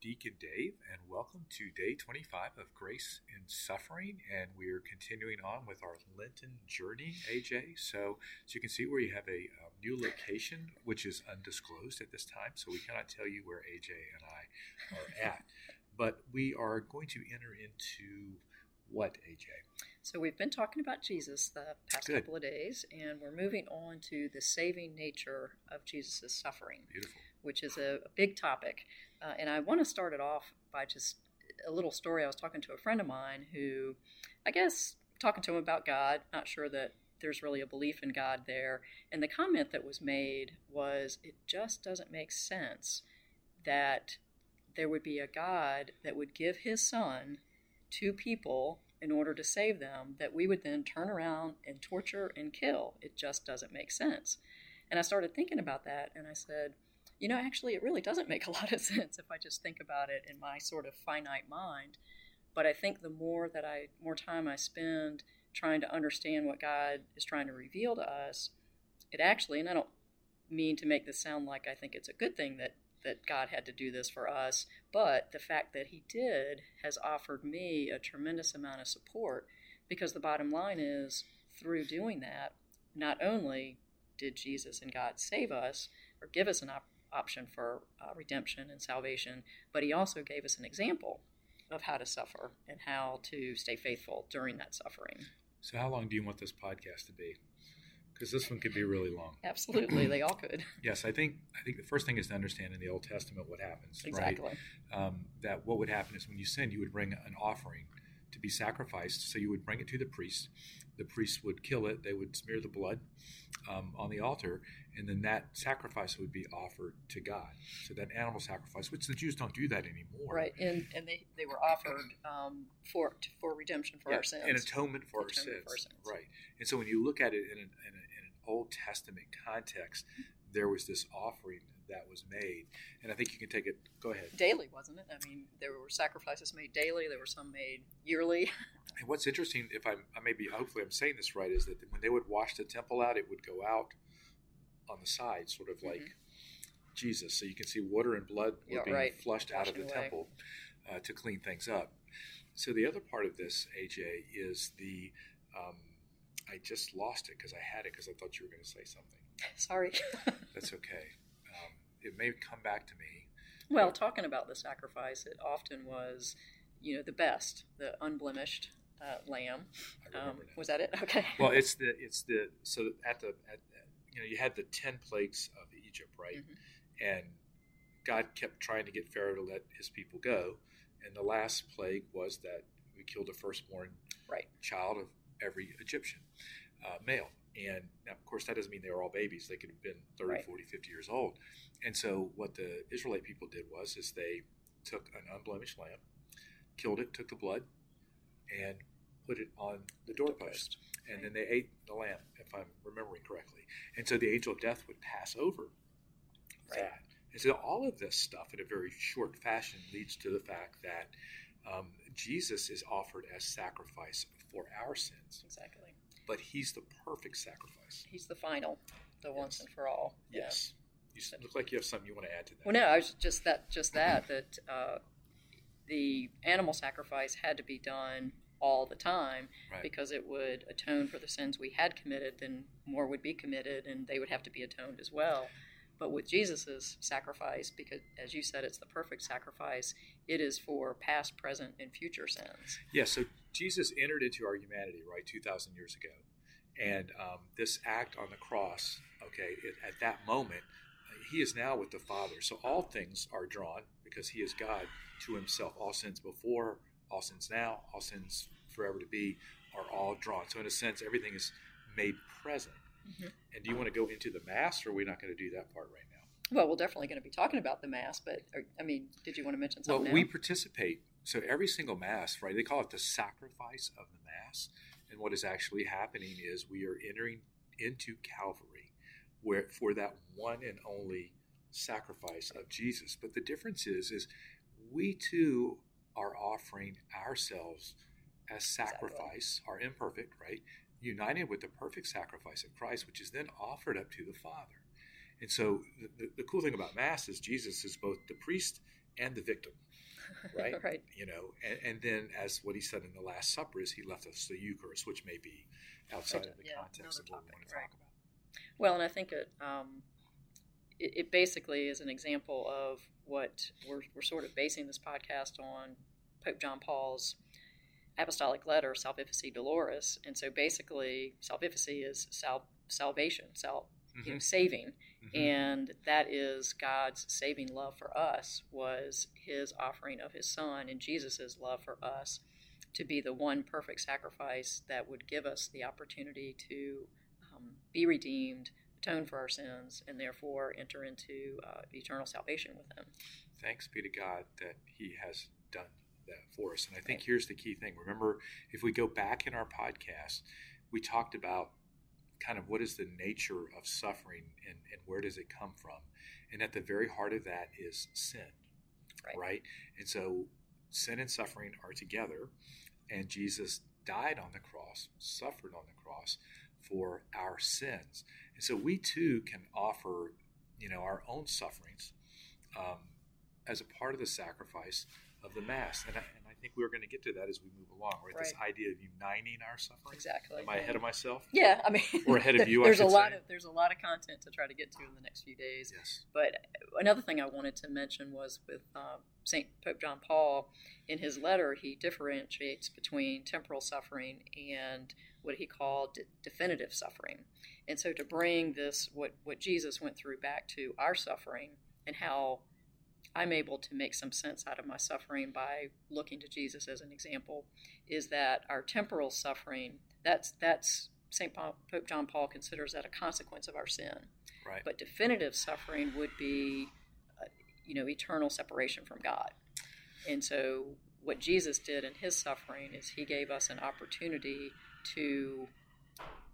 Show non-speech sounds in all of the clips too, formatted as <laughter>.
Deacon Dave, and welcome to day 25 of Grace in Suffering. And we're continuing on with our Lenten journey, AJ. So, as you can see, where you have a um, new location, which is undisclosed at this time, so we cannot tell you where AJ and I are <laughs> at. But we are going to enter into what, AJ? So we've been talking about Jesus the past Good. couple of days, and we're moving on to the saving nature of Jesus' suffering, Beautiful. Which is a, big topic. Uh, and I want to start it off by just a little story. I was talking to a friend of mine who, I guess, talking to him about God, not sure that there's really a belief in God there. And the comment that was made was, it just doesn't make sense that there would be a God that would give his son to people in order to save them that we would then turn around and torture and kill. It just doesn't make sense. And I started thinking about that and I said, you know, actually, it really doesn't make a <laughs> lot of sense if I just think about it in my sort of finite mind. But I think the more that I, more time I spend trying to understand what God is trying to reveal to us, it actually, and I don't mean to make this sound like I think it's a good thing that that God had to do this for us, but the fact that He did has offered me a tremendous amount of support because the bottom line is through doing that, not only did Jesus and God save us or give us an op- option for uh, redemption and salvation, but He also gave us an example of how to suffer and how to stay faithful during that suffering. So, how long do you want this podcast to be? Because this one could be really long. <laughs> Absolutely, they all could. <laughs> Yes, I think I think the first thing is to understand in the Old Testament what happens. Exactly. Right? Um, that what would happen is when you sin, you would bring an offering to be sacrificed. So you would bring it to the priest. The priest would kill it. They would smear the blood um, on the altar, and then that sacrifice would be offered to God. So that animal sacrifice, which the Jews don't do that anymore. Right, and and they, they were offered um, for for redemption for Yeah, our sins. An atonement for, our, sins. for our sins. Right. And so when you look at it in an, in, a, in an Old Testament context, there was this offering that was made. And I think you can take it. Go ahead. daily, wasn't it? I mean, there were sacrifices made daily. There were some made yearly. <laughs> And what's interesting, if I'm, I may be, hopefully I'm saying this right, is that when they would wash the temple out, it would go out on the side, sort of like Jesus. So you can see water and blood were Yeah, being right. flushed out of the away. temple uh, to clean things up. So the other part of this, AJ, is the. Um, I just lost it because I had it because I thought you were going to say something. <laughs> Sorry. <laughs> That's okay. It may come back to me. well, talking about the sacrifice, it often was, you know, the best, the unblemished uh, lamb. Um, now. was that it? <laughs> Okay. Well, it's the it's the so at the at, you know you had the ten plagues of Egypt, right? Mhm. And God kept trying to get Pharaoh to let his people go, and the last plague was that we killed the firstborn Right. child of every Egyptian uh, male. And now, of course, that doesn't mean they were all babies. They could have been 30, Right. 40, 50 years old. And so, what the Israelite people did was, is they took an unblemished lamb, killed it, took the blood, and put it on the doorpost. And then they ate the lamb, if I'm remembering correctly. And so the angel of death would pass over Right. that. And so all of this stuff, in a very short fashion, leads to the fact that um, Jesus is offered as sacrifice for our sins, Exactly. But he's the perfect sacrifice. He's the final, the once and for all. Yes. You look like you have something you want to add to that. Well, no, I was just that, just that, that uh, the animal sacrifice had to be done all the time Right. because it would atone for the sins we had committed. Then more would be committed, and they would have to be atoned as well. But with Jesus' sacrifice, because as you said, it's the perfect sacrifice. It is for past, present, and future sins. Yeah, so Jesus entered into our humanity, right, 2,000 years ago. And um, this act on the cross, okay, it, at that moment, he is now with the Father. So all things are drawn, because he is God, to himself. All sins before, all sins now, all sins forever to be are all drawn. So, in a sense, everything is made present. Mhm. And do you want to go into the Mass, or are we not going to do that part right now? Well, we're definitely going to be talking about the Mass, but or, I mean, did you want to mention something? Well, something? we now? participate. So every single mass, right? They call it the sacrifice of the mass. And what is actually happening is we are entering into Calvary, where for that one and only sacrifice of Jesus. But the difference is, is we too are offering ourselves as sacrifice, are imperfect, right? United with the perfect sacrifice of Christ, which is then offered up to the Father. And so the, the, the cool thing about Mass is Jesus is both the priest and the victim. <laughs> Right, right. You know, and, and, then as what he said in the Last Supper is he left us the Eucharist, which may be outside of the yeah, context of what we want to right. talk about. Well, and I think it, um, it, it basically is an example of what we're we're sort of basing this podcast on Pope John Paul's apostolic letter, Salvifici Doloris, and so basically, salvifici is sal- salvation, sal- Mm-hmm. you know, saving, Mhm. and that is God's saving love for us was His offering of His Son and Jesus' love for us to be the one perfect sacrifice that would give us the opportunity to um, be redeemed, atone for our sins, and therefore enter into uh, eternal salvation with Him. Thanks be to God that He has done that for us. And I think here's the key thing. Remember, if we go back in our podcast, we talked about kind of what is the nature of suffering and, and where does it come from. And at the very heart of that is sin, Right. And so sin and suffering are together. And Jesus died on the cross, suffered on the cross for our sins. And so we too can offer, you know, our own sufferings um, as a part of the sacrifice of the Mass. And I, and I think we're going to get to that as we move along, right? This idea of uniting our suffering. Exactly. Am I ahead of myself? Yeah, I mean, Or ahead of <laughs> you, There's a lot say. of there's a lot of content to try to get to in the next few days. Yes. But another thing I wanted to mention was with um, Saint Pope John Paul in his letter, he differentiates between temporal suffering and what he called de- definitive suffering. And so to bring this what what Jesus went through back to our suffering and how I'm able to make some sense out of my suffering by looking to Jesus as an example is that our temporal suffering that's that's St. Pope John Paul considers that a consequence of our sin. Right. But definitive suffering would be, uh, you know, eternal separation from God. And so, what Jesus did in his suffering is he gave us an opportunity to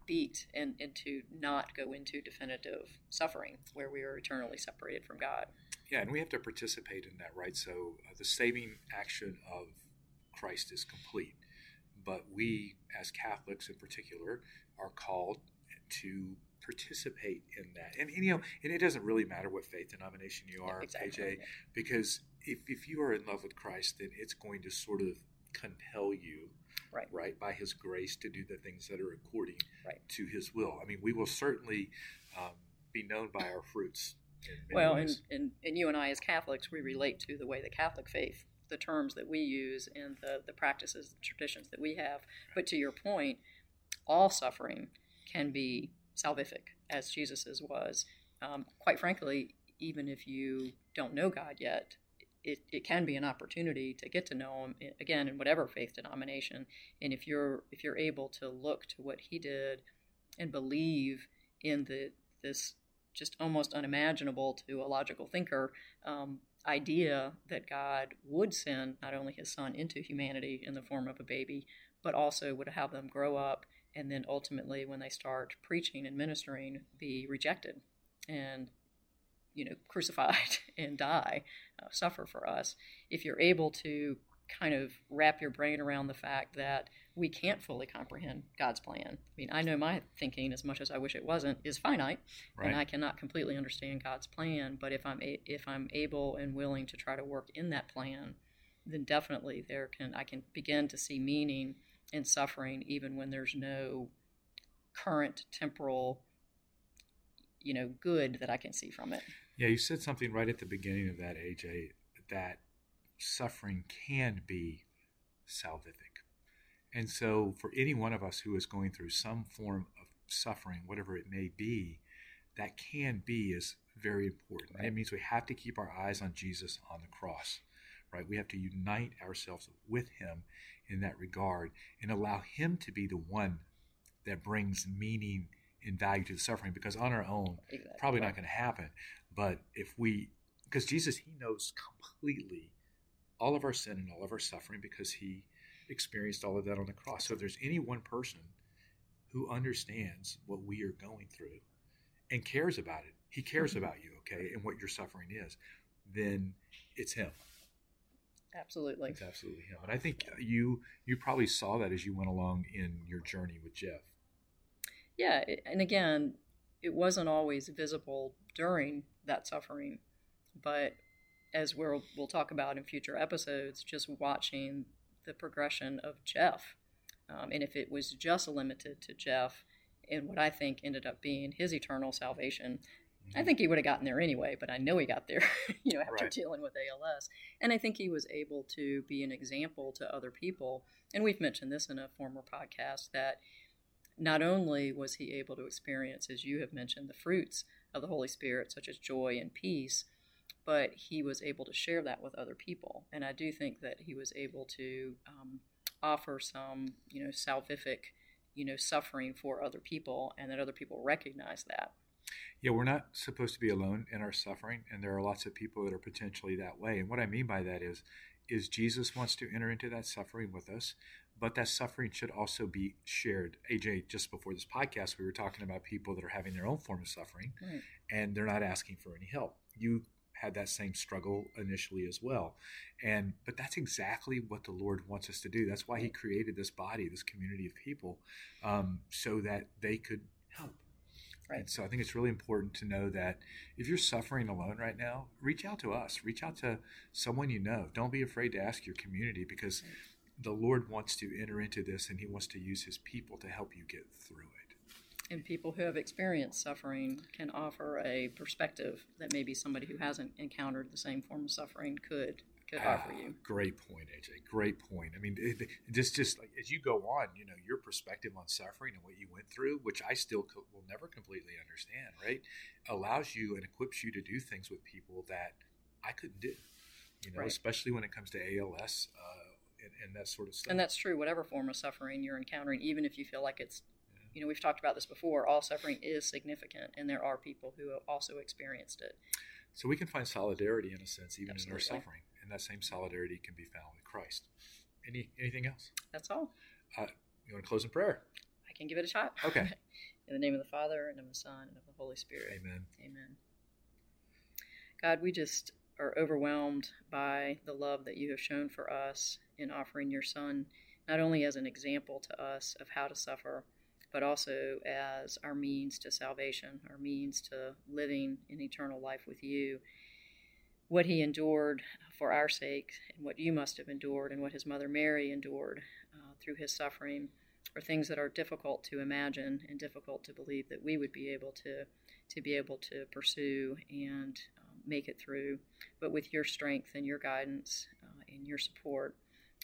beat and, and to not go into definitive suffering where we are eternally separated from God. Yeah, and we have to participate in that, right? So uh, the saving action of Christ is complete, but we, as Catholics in particular, are called to participate in that. And, and you know, and it doesn't really matter what faith denomination you are, exactly. AJ, because if, if you are in love with Christ, then it's going to sort of compel you, Right. right, by His grace to do the things that are according Right. to His will. I mean, we will certainly um, be known by our fruits. Well, and, and, and you and I, as Catholics, we relate to the way the Catholic faith, the terms that we use, and the, the practices, the traditions that we have. But to your point, all suffering can be salvific, as Jesus's was. Um, quite frankly, even if you don't know God yet, it, it can be an opportunity to get to know Him again in whatever faith denomination. And if you're if you're able to look to what He did and believe in the this just almost unimaginable to a logical thinker um, idea that God would send not only His Son into humanity in the form of a baby, but also would have them grow up and then ultimately, when they start preaching and ministering, be rejected and you know crucified <laughs> and die, uh, suffer for us. If you're able to kind of wrap your brain around the fact that we can't fully comprehend God's plan. I mean, I know my thinking, as much as I wish it wasn't, is finite, right. and I cannot completely understand God's plan. But if I'm a, if I'm able and willing to try to work in that plan, then definitely there can I can begin to see meaning in suffering, even when there's no current temporal, you know, good that I can see from it. Yeah, you said something right at the beginning of that, AJ, that suffering can be salvific. And so, for any one of us who is going through some form of suffering, whatever it may be, that can be is very important. Right. It means we have to keep our eyes on Jesus on the cross, right? We have to unite ourselves with Him in that regard and allow Him to be the one that brings meaning and value to the suffering because on our own, Exactly. probably not going to happen. But if we, because Jesus, He knows completely all of our sin and all of our suffering because He experienced all of that on the cross. So if there's any one person who understands what we are going through and cares about it, He cares Mhm. about you, okay, and what your suffering is, then it's Him. Absolutely. It's absolutely Him. And I think you you probably saw that as you went along in your journey with Jeff. Yeah, and again, it wasn't always visible during that suffering, but as we'll, we'll talk about in future episodes, just watching the progression of Jeff. Um, and if it was just limited to Jeff and what I think ended up being his eternal salvation, I think he would have gotten there anyway, but I know he got there, <laughs> you know, after Right. dealing with ALS. And I think he was able to be an example to other people. And we've mentioned this in a former podcast that not only was he able to experience, as you have mentioned, the fruits of the Holy Spirit, such as joy and peace, but he was able to share that with other people. And I do think that he was able to um, offer some, you know, salvific, you know, suffering for other people, and that other people recognize that. Yeah, we're not supposed to be alone in our suffering, and there are lots of people that are potentially that way. And what I mean by that is, is Jesus wants to enter into that suffering with us, but that suffering should also be shared. AJ, just before this podcast, we were talking about people that are having their own form of suffering, Right. and they're not asking for any help. You had that same struggle initially as well, and but that's exactly what the Lord wants us to do. That's why He created this body, this community of people, um, so that they could help. Right. And so I think it's really important to know that if you're suffering alone right now, reach out to us. Reach out to someone you know. Don't be afraid to ask your community because the Lord wants to enter into this and He wants to use His people to help you get through it. And people who have experienced suffering can offer a perspective that maybe somebody who hasn't encountered the same form of suffering could could offer you. Great point, AJ. Great point. I mean, it, it- just just like as you go on, you know, your perspective on suffering and what you went through, which I still co- will never completely understand, right, allows you and equips you to do things with people that I couldn't do. You know, Right. especially when it comes to ALS uh, and, and that sort of stuff. And that's true, whatever form of suffering you're encountering, even if you feel like it's, you know, we've talked about this before, all suffering is significant, and there are people who have also experienced it. So we can find solidarity in a sense, even in our suffering, and that same solidarity can be found with Christ. Any anything else? That's all. Uh, you want to close in prayer? I can give it a shot. Okay. <laughs> in the name of the Father, and of the Son, and of the Holy Spirit. Amen. Amen. God, we just are overwhelmed by the love that you have shown for us in offering your Son, not only as an example to us of how to suffer, but also as our means to salvation, our means to living in eternal life with you. What he endured for our sake, and what you must have endured, and what his mother Mary endured uh, through his suffering, are things that are difficult to imagine and difficult to believe that we would be able to to be able to pursue and um, make it through. But with your strength and your guidance uh, and your support,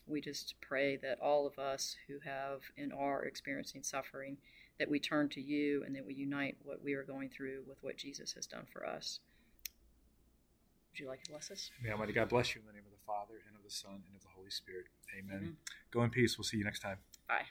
we just pray that all of us who have and are experiencing suffering, that we turn to you and that we unite what we are going through with what Jesus has done for us. Would you like to bless us? May Almighty God bless you in the name of the Father and of the Son and of the Holy Spirit. Amen. Amen. Go in peace. We'll see you next time. Bye.